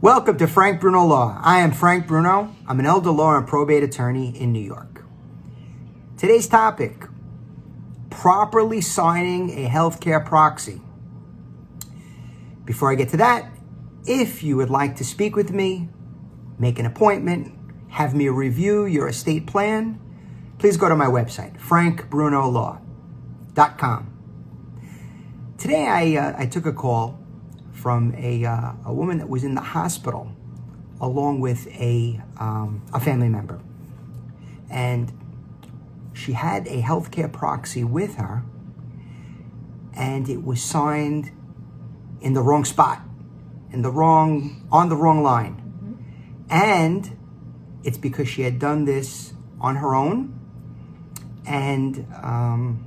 Welcome to Frank Bruno Law. I am Frank Bruno. I'm an elder law and probate attorney in New York. Today's topic properly signing a healthcare proxy. Before I get to that, if you would like to speak with me, make an appointment, have me review your estate plan, please go to my website, frankbrunolaw.com. Today I, uh, I took a call from a, uh, a woman that was in the hospital along with a, um, a family member. And she had a healthcare proxy with her, and it was signed in the wrong spot, in the wrong, on the wrong line. And it's because she had done this on her own. And um,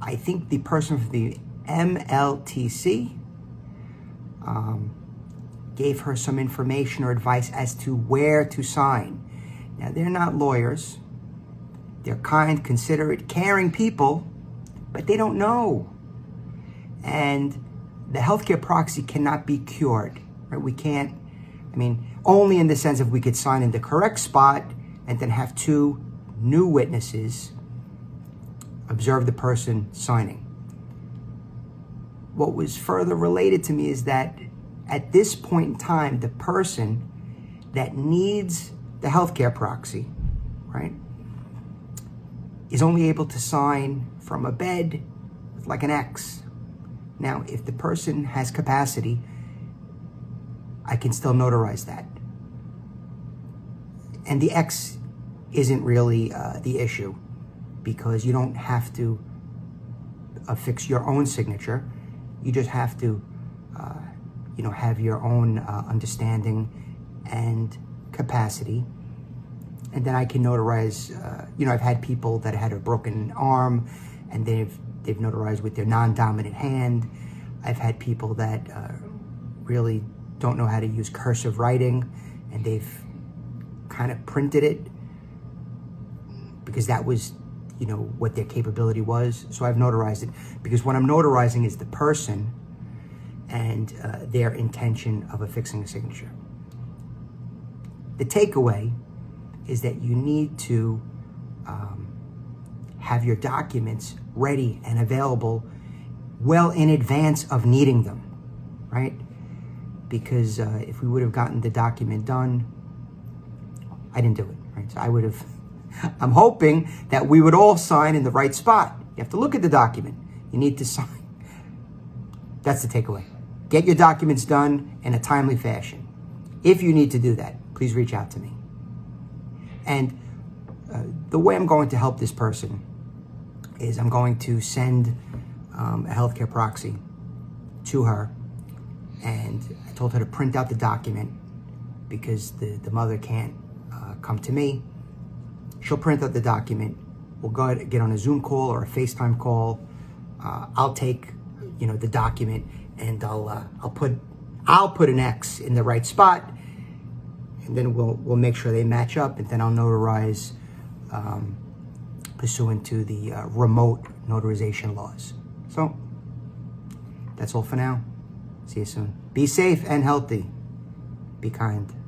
I think the person from the MLTC um, gave her some information or advice as to where to sign. Now, they're not lawyers. They're kind, considerate, caring people, but they don't know. And the healthcare proxy cannot be cured, right? We can't, I mean, only in the sense of we could sign in the correct spot and then have two new witnesses observe the person signing. What was further related to me is that at this point in time, the person that needs the healthcare proxy, right, is only able to sign from a bed with like an X. Now, if the person has capacity, I can still notarize that. And the X isn't really uh, the issue because you don't have to affix your own signature. You just have to, uh, you know, have your own uh, understanding and capacity. And then I can notarize, uh, you know, I've had people that had a broken arm and they've, they've notarized with their non-dominant hand. I've had people that uh, really don't know how to use cursive writing and they've kind of printed it because that was, you know, what their capability was. So I've notarized it because what I'm notarizing is the person and uh, their intention of affixing a signature. The takeaway is that you need to um, have your documents ready and available well in advance of needing them, right? Because uh, if we would have gotten the document done, I didn't do it, right? So I would have, I'm hoping that we would all sign in the right spot. You have to look at the document. You need to sign. That's the takeaway. Get your documents done in a timely fashion. If you need to do that, please reach out to me. And uh, the way I'm going to help this person is I'm going to send um, a healthcare proxy to her. And I told her to print out the document because the, the mother can't uh, come to me. She'll print out the document. We'll go ahead, get on a Zoom call or a FaceTime call. Uh, I'll take, you know, the document and I'll uh, I'll put I'll put an X in the right spot, and then we'll we'll make sure they match up, and then I'll notarize um, pursuant to the uh, remote notarization laws. So that's all for now. See you soon. Be safe and healthy. Be kind.